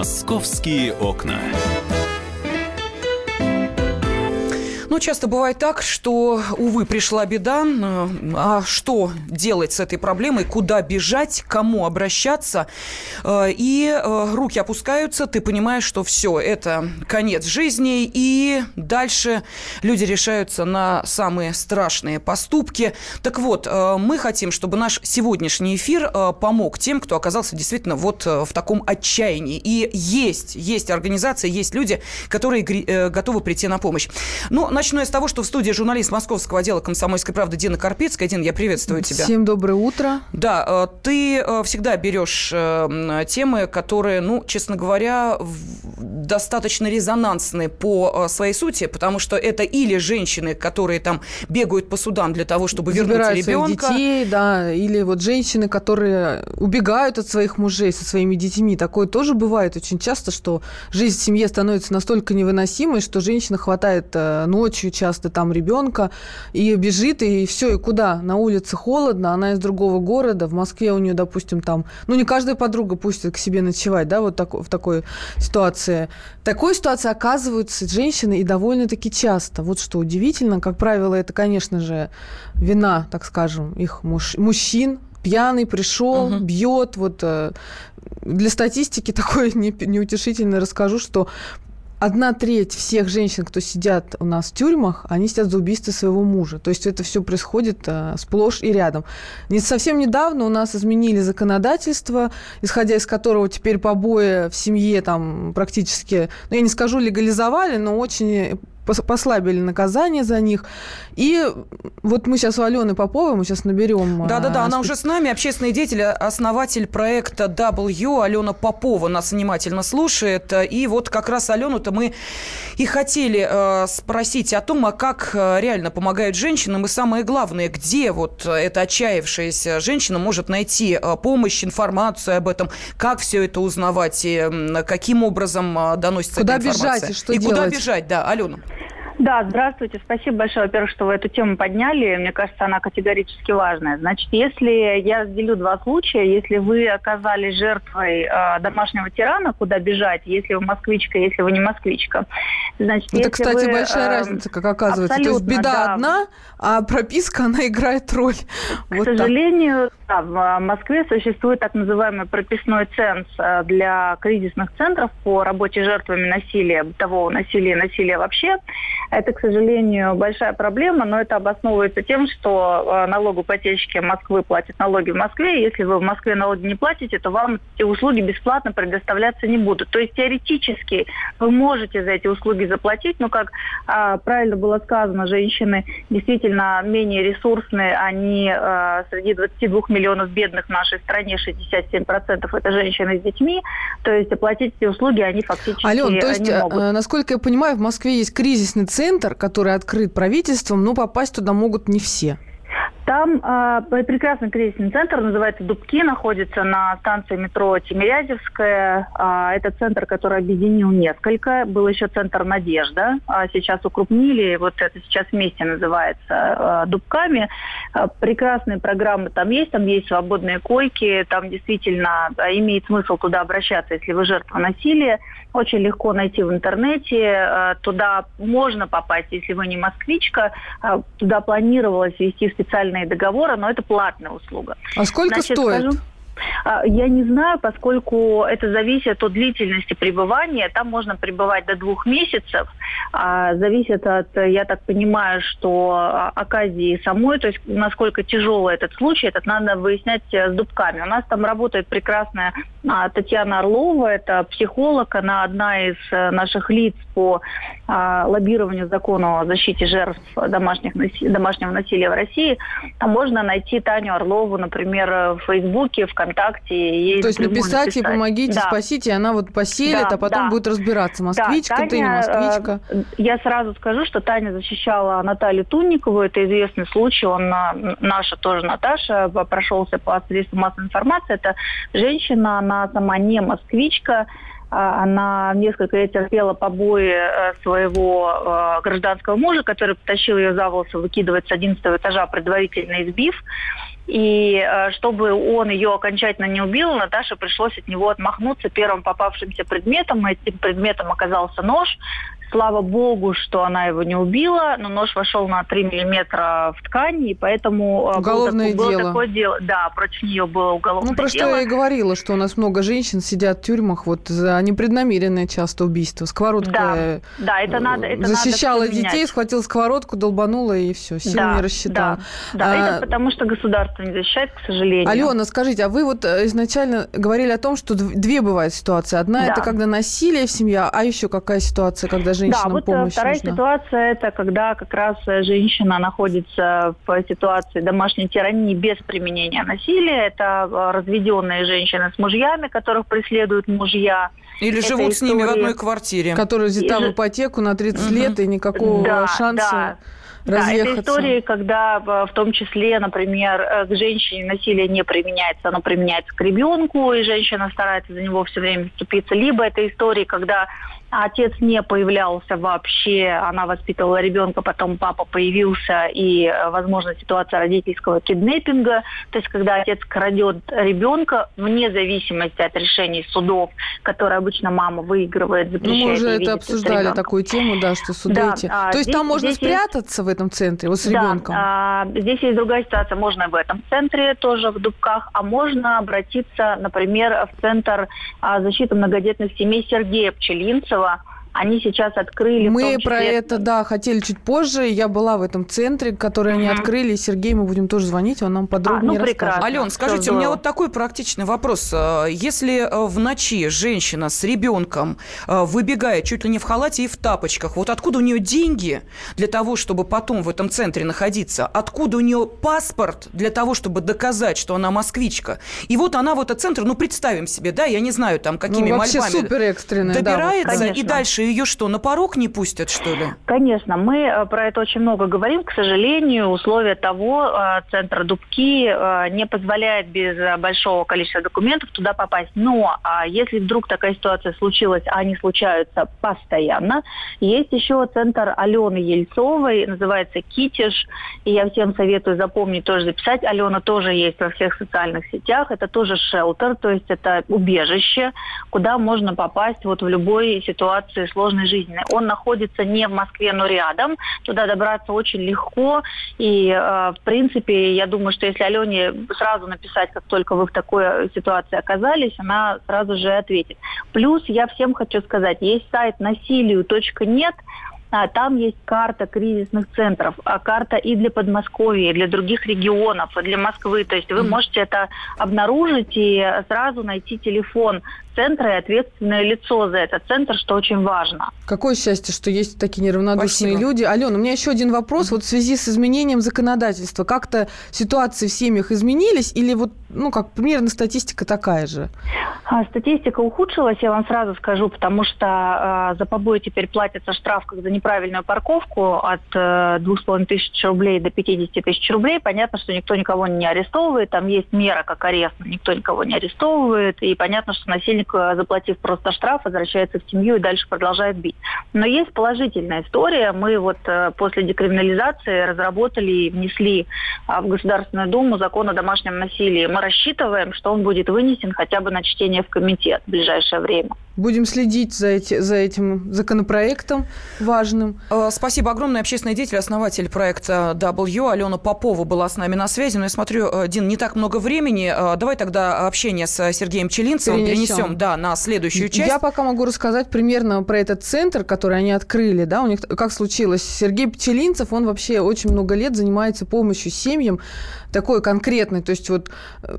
Московские окна. Ну, часто бывает так, что, увы, пришла беда. А что делать с этой проблемой? Куда бежать? Кому обращаться? Э, и э, руки опускаются, ты понимаешь, что все, это конец жизни. И дальше люди решаются на самые страшные поступки. Так вот, э, мы хотим, чтобы наш сегодняшний эфир помог тем, кто оказался действительно вот в таком отчаянии. И есть, есть организации, есть люди, которые готовы прийти на помощь. Ну, Начну я с того, что в студии журналист московского отдела «Комсомольской правды» Дина Карпицкая. Дина, я приветствую тебя. Всем доброе утро. Да, э, ты э, всегда берешь э, темы, которые, ну, честно говоря, достаточно резонансны по своей сути, потому что это или женщины, которые там бегают по судам для того, чтобы вернуть ребенка. детей, да, или вот женщины, которые убегают от своих мужей со своими детьми. Такое тоже бывает очень часто, что жизнь в семье становится настолько невыносимой, что женщина хватает ночь ночью часто там ребенка, и бежит, и все, и куда? На улице холодно, она из другого города, в Москве у нее, допустим, там, ну, не каждая подруга пустит к себе ночевать, да, вот так, в такой ситуации. В такой ситуации оказываются женщины и довольно-таки часто. Вот что удивительно, как правило, это, конечно же, вина, так скажем, их муж, мужчин, пьяный пришел, угу. бьет. Вот э, для статистики такое неутешительно расскажу, что одна треть всех женщин, кто сидят у нас в тюрьмах, они сидят за убийство своего мужа. То есть это все происходит а, сплошь и рядом. Не совсем недавно у нас изменили законодательство, исходя из которого теперь побои в семье там практически, ну я не скажу легализовали, но очень послабили наказание за них. И вот мы сейчас у Алены Поповой, мы сейчас наберем... Да-да-да, она уже с нами, общественный деятель, основатель проекта W, Алена Попова нас внимательно слушает. И вот как раз Алену-то мы и хотели э, спросить о том, а как э, реально помогают женщинам, и самое главное, где вот эта отчаявшаяся женщина может найти э, помощь, информацию об этом, как все это узнавать, и каким образом доносится куда эта информация. Бежать и что и делать? куда бежать, да, Алена. Да, здравствуйте. Спасибо большое, во-первых, что вы эту тему подняли. Мне кажется, она категорически важная. Значит, если я разделю два случая, если вы оказались жертвой э, домашнего тирана, куда бежать, если вы москвичка, если вы не москвичка. Значит, Это, кстати, вы, большая э, разница, как оказывается. То есть беда да. одна, а прописка, она играет роль. К вот сожалению, да, в Москве существует так называемый прописной ценз для кризисных центров по работе жертвами насилия, бытового насилия и насилия вообще. Это, к сожалению, большая проблема, но это обосновывается тем, что э, налогоплательщики Москвы платят налоги в Москве. Если вы в Москве налоги не платите, то вам эти услуги бесплатно предоставляться не будут. То есть теоретически вы можете за эти услуги заплатить, но, как а, правильно было сказано, женщины действительно менее ресурсные. Они а, среди 22 миллионов бедных в нашей стране 67% это женщины с детьми. То есть оплатить эти услуги они фактически Ален, то есть, не могут. Э, насколько я понимаю, в Москве есть кризисный центр, центр, который открыт правительством, но попасть туда могут не все. Там э, прекрасный кризисный центр, называется Дубки, находится на станции метро Тимирязевская. Э, это центр, который объединил несколько. Был еще центр Надежда, а сейчас укрупнили, вот это сейчас вместе называется э, Дубками. Э, прекрасные программы там есть, там есть свободные койки, там действительно имеет смысл туда обращаться, если вы жертва насилия. Очень легко найти в интернете, э, туда можно попасть, если вы не москвичка. Э, туда планировалось вести специальные договоры, но это платная услуга. А сколько Значит, стоит? Скажу, я не знаю, поскольку это зависит от длительности пребывания. Там можно пребывать до двух месяцев. А, зависит от, я так понимаю, что оказии самой, то есть насколько тяжелый этот случай, этот надо выяснять с дубками. У нас там работает прекрасная а, Татьяна Орлова, это психолог, она одна из э, наших лиц по лоббированию закона о защите жертв домашних, домашнего насилия в России. Там можно найти Таню Орлову, например, в Фейсбуке, в ВКонтакте. Ей То есть написать, написать. и помогите, да. спасите, она вот поселит, да, а потом да. будет разбираться, москвичка да, Таня, ты, не москвичка. Э, я сразу скажу, что Таня защищала Наталью Тунникову, это известный случай, он э, наша тоже Наташа прошелся по средствам массовой информации. Это женщина, она сама не москвичка, она несколько лет терпела побои э, своего гражданского мужа, который потащил ее за волосы выкидывать с 11 этажа, предварительно избив. И э, чтобы он ее окончательно не убил, Наташе пришлось от него отмахнуться первым попавшимся предметом. Этим предметом оказался нож. Слава богу, что она его не убила, но нож вошел на 3 миллиметра в ткань, и поэтому уголовное было, дело. было такое дело. Да, против нее было уголовное ну, про дело. что я и говорила, что у нас много женщин сидят в тюрьмах вот за непреднамеренное часто убийство. Сковородка да, да, это надо, это защищала надо детей, схватила сковородку, долбанула и все, сил да, не рассчитала. Да, да а, это потому что государство не защищает, к сожалению. Алена, скажите, а вы вот э, изначально говорили о том, что две бывают ситуации. Одна да. это когда насилие в семье, а еще какая ситуация, когда женщинам да, вот помощь вторая нужна? ситуация это когда как раз женщина находится в ситуации домашней тирании без применения насилия. Это э, разведенные женщины с мужьями, которых преследуют мужья. Или это живут история... с ними в одной квартире. Которые взята И... в ипотеку на 30 угу. лет и никакого да, шанса... Да. Да, это истории, когда в том числе, например, э, к женщине насилие не применяется, оно применяется к ребенку, и женщина старается за него все время вступиться. Либо это истории, когда отец не появлялся вообще, она воспитывала ребенка, потом папа появился, и, э, возможно, ситуация родительского киднеппинга, то есть когда отец крадет ребенка вне зависимости от решений судов, которые обычно мама выигрывает, запрещает Ну, мы уже это обсуждали, такую тему, да, что суды Да, эти. а, То есть здесь- там можно спрятаться в этом центре, вот с да, ребенком? а, здесь есть другая ситуация. Можно в этом центре тоже в Дубках, а можно обратиться, например, в Центр а, защиты многодетных семей Сергея Пчелинцева. этого Они сейчас открыли... Мы числе- про это, да, хотели чуть позже. Я была в этом центре, который они открыли. Сергей, мы будем тоже звонить, он нам подробнее ну, прекрасно. расскажет. Ален, скажите, у меня здорово. вот такой практичный вопрос. Э, Если э, в ночи женщина с ребенком э, выбегает чуть ли не в халате и в тапочках, вот откуда у нее деньги для того, чтобы потом в этом центре находиться? Откуда у нее паспорт для того, чтобы доказать, что она москвичка? И вот она в этот центр, ну, представим себе, да, я не знаю, там, какими ну, вообще мольбами супер экстренная, да, вот. добирается, и Конечно. Дальше ее что, на порог не пустят, что ли? Конечно, мы э, про это очень много говорим. К сожалению, условия того, э, центра Дубки э, не позволяет без большого количества документов туда попасть. Но а, если вдруг такая ситуация случилась, а они случаются постоянно, есть еще центр Алены Ельцовой, называется Китиш. И я всем советую запомнить, тоже записать. Алена тоже есть во всех социальных сетях. Это тоже шелтер, то есть это убежище, куда можно попасть вот в любой ситуации сложной жизни. Он находится не в Москве, но рядом. Туда добраться очень легко. И, э, в принципе, я думаю, что если Алене сразу написать, как только вы в такой ситуации оказались, она сразу же ответит. Плюс я всем хочу сказать, есть сайт насилию.нет, а, там есть карта кризисных центров, а карта и для Подмосковья, и для других регионов, и для Москвы. То есть вы можете это обнаружить и сразу найти телефон центра и ответственное лицо за этот центр, что очень важно. Какое счастье, что есть такие неравнодушные Спасибо. люди. Алена, у меня еще один вопрос. Вот в связи с изменением законодательства, как-то ситуации в семьях изменились или вот, ну, как примерно статистика такая же? А, Статистика ухудшилась, я вам сразу скажу, потому что а, за побои теперь платится штраф как за неправильную парковку от э, 2,5 тысяч рублей до 50 тысяч рублей. Понятно, что никто никого не арестовывает, там есть мера как арест, но никто никого не арестовывает, и понятно, что насильник, э, заплатив просто штраф, возвращается в семью и дальше продолжает бить. Но есть положительная история. Мы вот э, после декриминализации разработали и внесли а, в Государственную Думу закон о домашнем насилии. Мы рассчитываем, что он будет вынесен хотя бы на чтение в комитет в ближайшее время. Будем следить за, эти, за этим законопроектом важным. Э, Спасибо огромное. Общественный деятель, основатель проекта W, Алена Попова была с нами на связи. Но я смотрю, э, Дин, не так много времени. Э, Давай тогда общение с Сергеем Челинцевым Перенесем. перенесем, да, на следующую часть. Я пока могу рассказать примерно про этот центр, который они открыли, да, у них как случилось. Сергей Пчелинцев, он вообще очень много лет занимается помощью семьям такой конкретной. То есть вот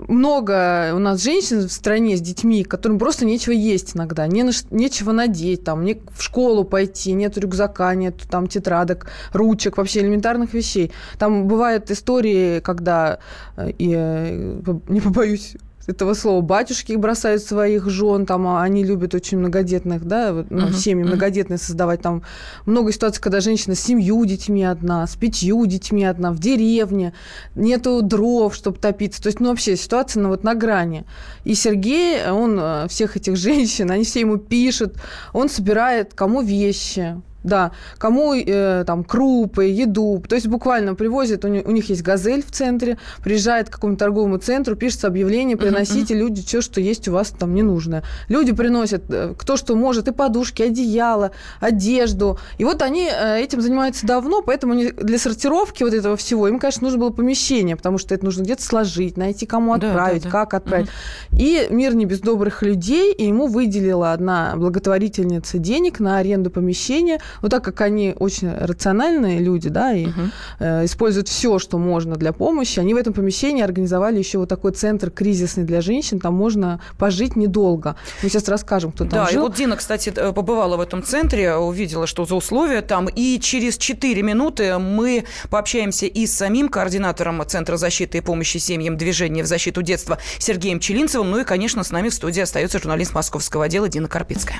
много у нас женщин в стране с детьми, которым просто нечего есть иногда, не на нечего надеть, там, не в школу пойти, нет рюкзака, нет там тетрадок, ручек, вообще элементарных вещей. Там бывают истории, когда, э, и, э, не побоюсь этого слова, батюшки бросают своих жен, там а они любят очень многодетных, да, ну, Мгм, семьи мгм. многодетные создавать. Там много ситуаций, когда женщина с семью детьми одна, с пятью детьми одна, в деревне, нету дров, чтобы топиться. То есть, ну, вообще ситуация ну, вот на грани. И Сергей, он э, всех этих женщин, они все ему пишут, он собирает кому вещи, Да, кому э, там крупы, еду, то есть буквально привозят, у них, у них есть газель в центре, приезжает к какому-то торговому центру, пишется объявление, приносите uh-huh. люди все, что есть у вас там ненужное. Люди приносят э, кто что может, и подушки, одеяло, одежду. И вот они э, этим занимаются давно, поэтому для сортировки вот этого всего им, конечно, нужно было помещение, потому что это нужно где-то сложить, найти, кому отправить, да, да, да. как отправить. Uh-huh. И мир не без добрых людей, и ему выделила одна благотворительница денег на аренду помещения – но так как они очень рациональные люди, да, и угу. э, используют все, что можно для помощи, они в этом помещении организовали еще вот такой центр кризисный для женщин, там можно пожить недолго. Мы сейчас расскажем, кто там да, жил. и вот Дина, кстати, э, побывала в этом центре, увидела, что за условия там, и через 4 минуты мы пообщаемся и с самим координатором Центра защиты и помощи семьям движения в защиту детства Сергеем Челинцевым, ну и, конечно, с нами в студии остается журналист московского отдела Дина Карпицкая.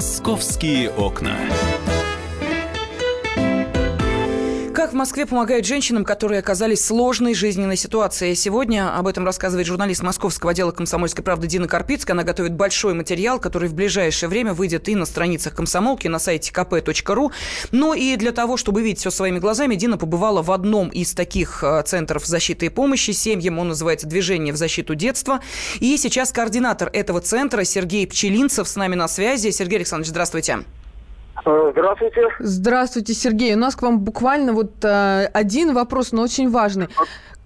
Московские окна. Как в Москве помогают женщинам, которые оказались в сложной жизненной ситуации? Сегодня об этом рассказывает журналист московского отдела «Комсомольской правды» Дина Карпицкая. Она готовит большой материал, который в ближайшее время выйдет и на страницах комсомолки, на сайте kp.ru. Но и для того, чтобы видеть все своими глазами, Дина побывала в одном из таких э, центров защиты и помощи семьям. Он называется «Движение в защиту детства». И сейчас координатор этого центра Сергей Пчелинцев с нами на связи. Сергей Александрович, здравствуйте. Э, здравствуйте. Здравствуйте, Сергей. У нас к вам буквально вот э, один вопрос, но очень важный.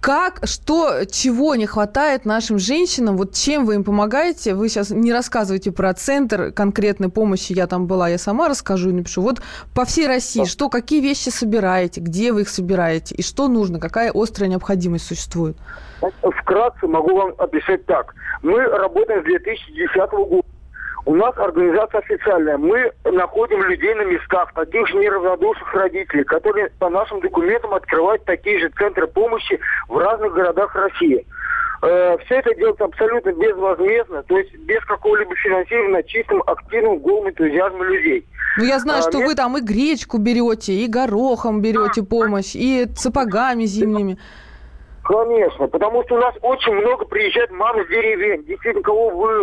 Как, что, чего не хватает нашим женщинам? Вот чем вы им помогаете? Вы сейчас не рассказываете про центр конкретной помощи. Я там была, я сама расскажу и напишу. Вот по всей России, что, какие вещи собираете, где вы их собираете и что нужно, какая острая необходимость существует? Вкратце могу вам описать так. Мы работаем с 2010 года. У нас организация официальная. Мы находим людей на местах, таких же неравнодушных родителей, которые по нашим документам открывают такие же центры помощи в разных городах России. Э, все это делается абсолютно безвозмездно, то есть без какого-либо финансирования, чистым, активным, голым энтузиазмом людей. Ну, я знаю, а, что мне... вы там и гречку берете, и горохом берете помощь, и сапогами зимними. Конечно, потому что у нас очень много приезжает мам с деревень, действительно, кого вы,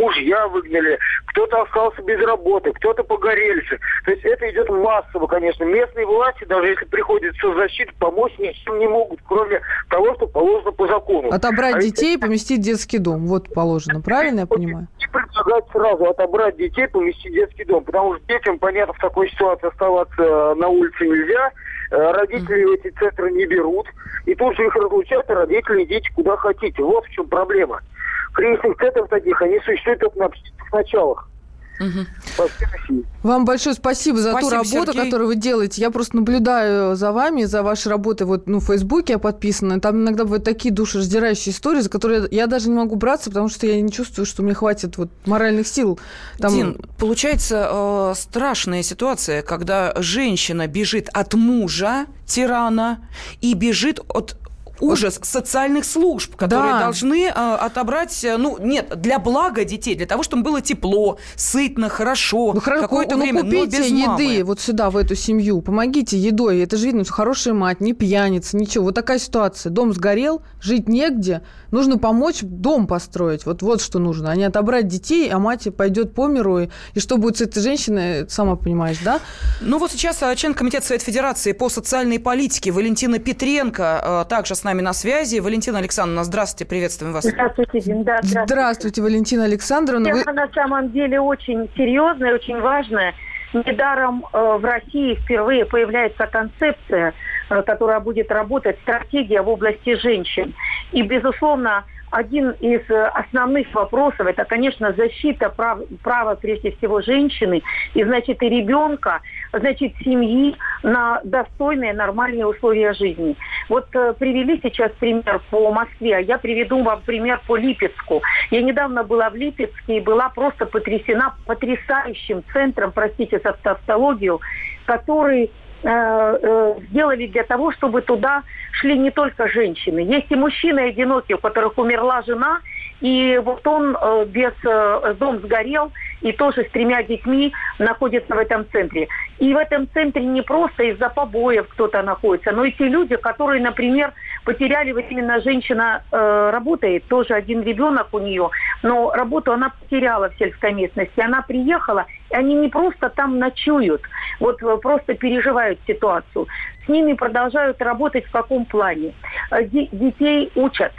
мужья выгнали, кто-то остался без работы, кто-то погорельцы. То есть это идет массово, конечно. Местные власти, даже если приходит соцзащита, помочь ничем не могут, кроме того, что положено по закону. Отобрать а детей и поместить в детский дом, вот положено, правильно я понимаю? И предлагать сразу отобрать детей, поместить в детский дом, потому что детям, понятно, в такой ситуации оставаться на улице нельзя, Э, родители mm-hmm. эти центры не берут, и тут же их разлучают, и родители идите куда хотите. Вот в чем проблема. Кризисных центров таких, они существуют только на общественных началах. Угу. Вам большое спасибо за спасибо, ту работу, Сергей. которую вы делаете. Я просто наблюдаю за вами, за вашей работой. Вот, ну, в Фейсбуке я подписана. Там иногда бывают такие душераздирающие истории, за которые я даже не могу браться, потому что я не чувствую, что мне хватит вот моральных сил. Там... Дин, получается э, страшная ситуация, когда женщина бежит от мужа, тирана, и бежит от ужас социальных служб, которые да. должны а, отобрать, э, ну, нет, для блага детей, для того, чтобы было тепло, сытно, хорошо, ну, какое-то ну, время, купите но без еды мамы. вот сюда, в эту семью, помогите едой, это же видно, что хорошая мать, не пьяница, ничего. Вот такая ситуация. Дом сгорел, жить негде, нужно помочь дом построить. Вот, вот что нужно, а не отобрать детей, а мать пойдет по миру. И, и что будет с этой женщиной, сама понимаешь, да? Ну вот сейчас а, член Комитета Совет Федерации по социальной политике Валентина Петренко а, также с нами на связи. Валентина Александровна, здравствуйте, приветствуем вас. Здравствуйте, Дим, да, здравствуйте. Здравствуйте, Валентина Александровна. Тема Вы... на самом деле очень серьезная, очень важная. Недаром э, в России впервые появляется концепция, э, которая будет работать, стратегия в области женщин. И, безусловно, один из э, основных вопросов, это, конечно, защита прав, права, прежде всего, женщины и, значит, и ребенка, значит, семьи на достойные, нормальные условия жизни. Вот э, привели сейчас пример по Москве, а я приведу вам пример по Липецку. Я недавно была в Липецке и была просто потрясена потрясающим центром, простите за тавтологию, который сделали для того, чтобы туда шли не только женщины. Есть и мужчины одинокие, у которых умерла жена, и вот он э, без э, дом сгорел, и тоже с тремя детьми находится в этом центре. И в этом центре не просто из-за побоев кто-то находится, но и те люди, которые, например, потеряли, вот именно женщина э, работает, тоже один ребенок у нее, но работу она потеряла в сельской местности. Она приехала, и они не просто там ночуют, вот э, просто переживают ситуацию. С ними продолжают работать в каком плане? Э, детей учат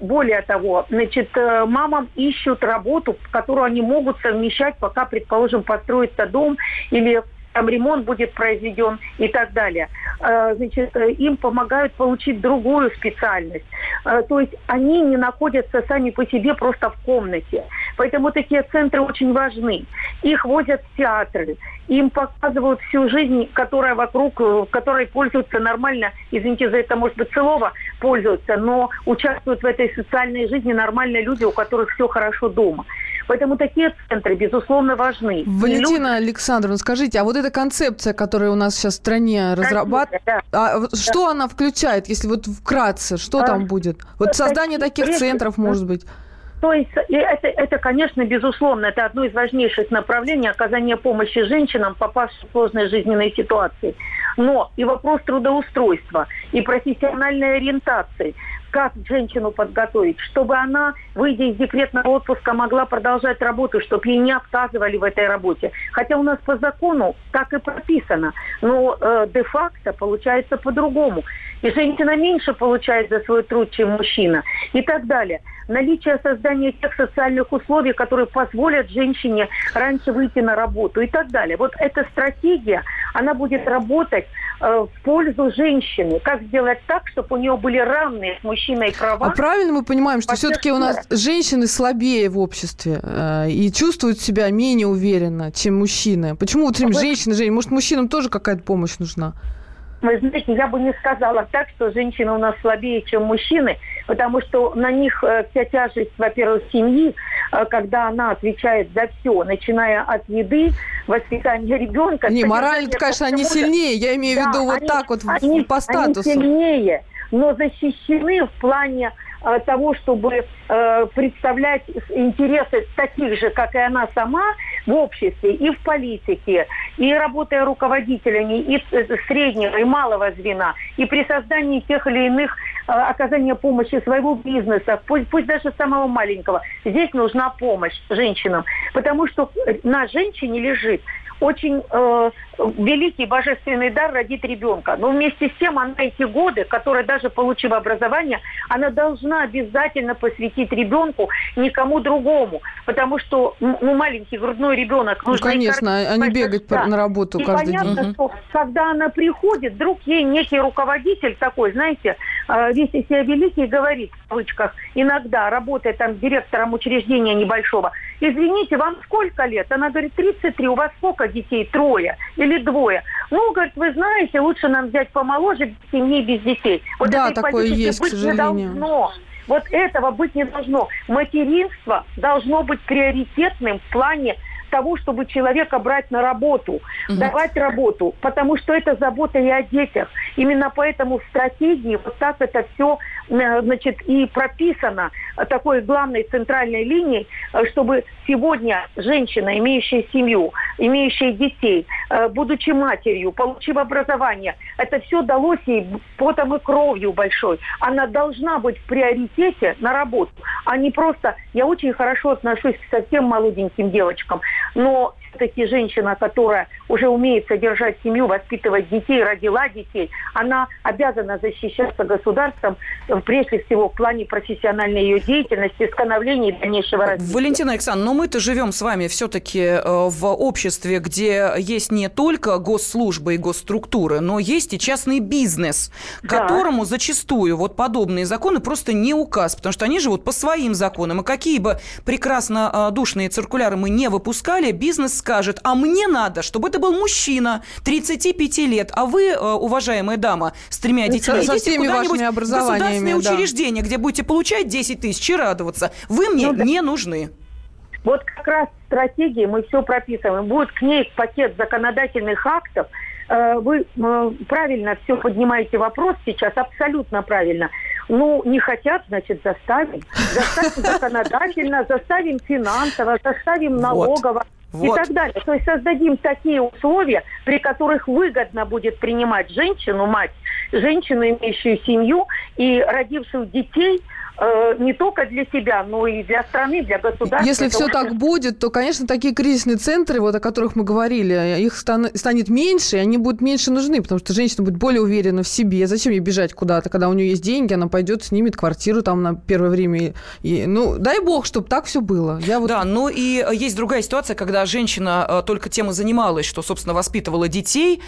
более того, значит, э, мамам ищут работу, которую они могут совмещать, пока, предположим, построится дом или там ремонт будет произведен и так далее. А, значит, э, им помогают получить другую специальность. А, то есть они не находятся сами по себе просто в комнате. Поэтому такие центры очень важны. Их возят в театры, им показывают всю жизнь, которая вокруг, э, которой пользуются нормально, извините за это, может быть, слово, пользуются, но участвуют в этой социальной жизни нормальные люди, у которых все хорошо дома. Поэтому такие центры, безусловно, важны. Валентина люди... Александровна, скажите, а вот эта концепция, которая у нас сейчас в стране разрабатывается, да. а что да. она включает, если вот вкратце, что а, там будет? Вот создание таких центров, может быть? То есть это, это, конечно, безусловно, это одно из важнейших направлений оказания помощи женщинам, попавшим в сложные жизненные ситуации. Но и вопрос трудоустройства, и профессиональной ориентации как женщину подготовить, чтобы она, выйдя из декретного отпуска, могла продолжать работу, чтобы ей не отказывали в этой работе. Хотя у нас по закону так и прописано, но э, де-факто получается по-другому. И женщина меньше получает за свой труд, чем мужчина. И так далее. Наличие создания тех социальных условий, которые позволят женщине раньше выйти на работу и так далее. Вот эта стратегия, она будет работать э, в пользу женщины. Как сделать так, чтобы у нее были равные с мужчиной права. А правильно мы понимаем, что все-таки у нас женщины слабее в обществе э, и чувствуют себя менее уверенно, чем мужчины? Почему вот им женщины, женщины? Может, мужчинам тоже какая-то помощь нужна? Вы знаете, я бы не сказала так, что женщины у нас слабее, чем мужчины, потому что на них э, вся тяжесть, во-первых, семьи, э, когда она отвечает за все, начиная от еды, воспитания ребенка. Не, морально, конечно, они сильнее, я имею в виду вот они, так вот они, по статусу. Они сильнее, но защищены в плане э, того, чтобы э, представлять интересы таких же, как и она сама, в обществе и в политике, и работая руководителями и среднего, и малого звена, и при создании тех или иных э, оказания помощи своего бизнеса, пусть, пусть даже самого маленького. Здесь нужна помощь женщинам, потому что на женщине лежит очень э, великий божественный дар родить ребенка. Но вместе с тем она эти годы, которые даже получив образование, она должна обязательно посвятить ребенку никому другому. Потому что ну, маленький грудной ребенок... Ну, конечно, а не бегать да. на работу и каждый понятно, день. что когда она приходит, вдруг ей некий руководитель такой, знаете, э, весь из себя великий, говорит, в кавычках, иногда, работая там директором учреждения небольшого, извините, вам сколько лет? Она говорит, 33, у вас сколько детей? Трое или двое? Ну, говорит, вы знаете, лучше нам взять помоложе, семьи, без детей. Вот да, такое есть, к сожалению. Не должно. Вот этого быть не должно. Материнство должно быть приоритетным в плане того, чтобы человека брать на работу, угу. давать работу, потому что это забота и о детях. Именно поэтому в стратегии вот так это все э, значит, и прописано такой главной центральной линией, э, чтобы сегодня женщина, имеющая семью, имеющая детей, э, будучи матерью, получив образование, это все далось ей потом и кровью большой. Она должна быть в приоритете на работу, а не просто... Я очень хорошо отношусь к совсем молоденьким девочкам, но все-таки женщина, которая уже умеет содержать семью, воспитывать детей, родила детей, она обязана защищаться государством, прежде всего в плане профессиональной ее деятельности, становления и дальнейшего развития. Валентина Александровна, но мы-то живем с вами все-таки э, в обществе, где есть не только госслужбы и госструктуры, но есть и частный бизнес, да. которому зачастую вот подобные законы просто не указ, потому что они живут по своим законам. И какие бы прекрасно э, душные циркуляры мы не выпускали, бизнес скажет, а мне надо, чтобы это был мужчина 35 лет, а вы, э, уважаемая дама, с тремя ну, детьми, со идите куда-нибудь в государственное да. учреждение, где будете получать 10 тысяч и радоваться. Вы мне ну, да. не нужны. Вот как раз в стратегии мы все прописываем. Будет к ней пакет законодательных актов. Э, вы э, правильно все поднимаете вопрос сейчас, абсолютно правильно. Ну, не хотят, значит, заставим. Заставим законодательно, заставим финансово, заставим налогово. Вот. И так далее. То есть создадим такие условия, при которых выгодно будет принимать женщину, мать, женщину, имеющую семью и родившую детей – не только для себя, но и для страны, для государства. Если все так будет, то, конечно, такие кризисные центры, вот о которых мы говорили, их стан- станет меньше, и они будут меньше нужны, потому что женщина будет более уверена в себе. Зачем ей бежать куда-то, когда у нее есть деньги, она пойдет, снимет квартиру там на первое время. И, ну, дай бог, чтобы так все было. Я вот... Да, ну и э, есть другая ситуация, когда женщина э, только тем и занималась, что, собственно, воспитывала детей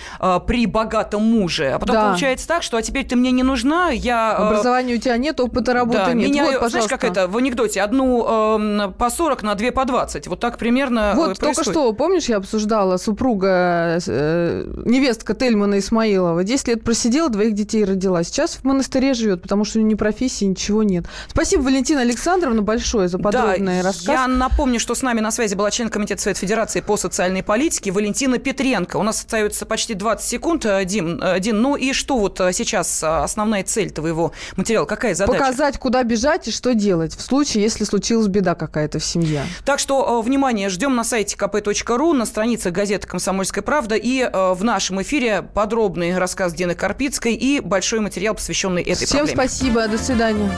при богатом муже, а потом да. получается так, что а теперь ты мне не нужна, я... Образования у тебя нет, опыта работы да, нет. Меняю, вот, знаешь, как это в анекдоте, одну э, по 40 на две по 20. Вот так примерно э, Вот происходит. только что, помнишь, я обсуждала супруга, э, невестка Тельмана Исмаилова. 10 лет просидела, двоих детей родила. Сейчас в монастыре живет, потому что у нее ни профессии, ничего нет. Спасибо, Валентина Александровна, большое за подробный да, рассказ. Я напомню, что с нами на связи была член Комитета Совет Федерации по социальной политике Валентина Петренко. У нас остается почти 20 секунд, э, Дим. Дим, ну и что вот сейчас основная цель твоего материала? Какая задача? Показать, куда бежать и что делать в случае, если случилась беда какая-то в семье. Так что, э, внимание, ждем на сайте kp.ru, на странице газеты «Комсомольская правда» и э, в нашем эфире подробный рассказ Дины Карпицкой и большой материал, посвященный этой Всем проблеме. Всем спасибо, до свидания.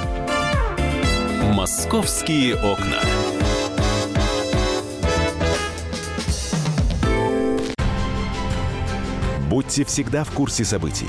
«Московские окна». Будьте всегда в курсе событий.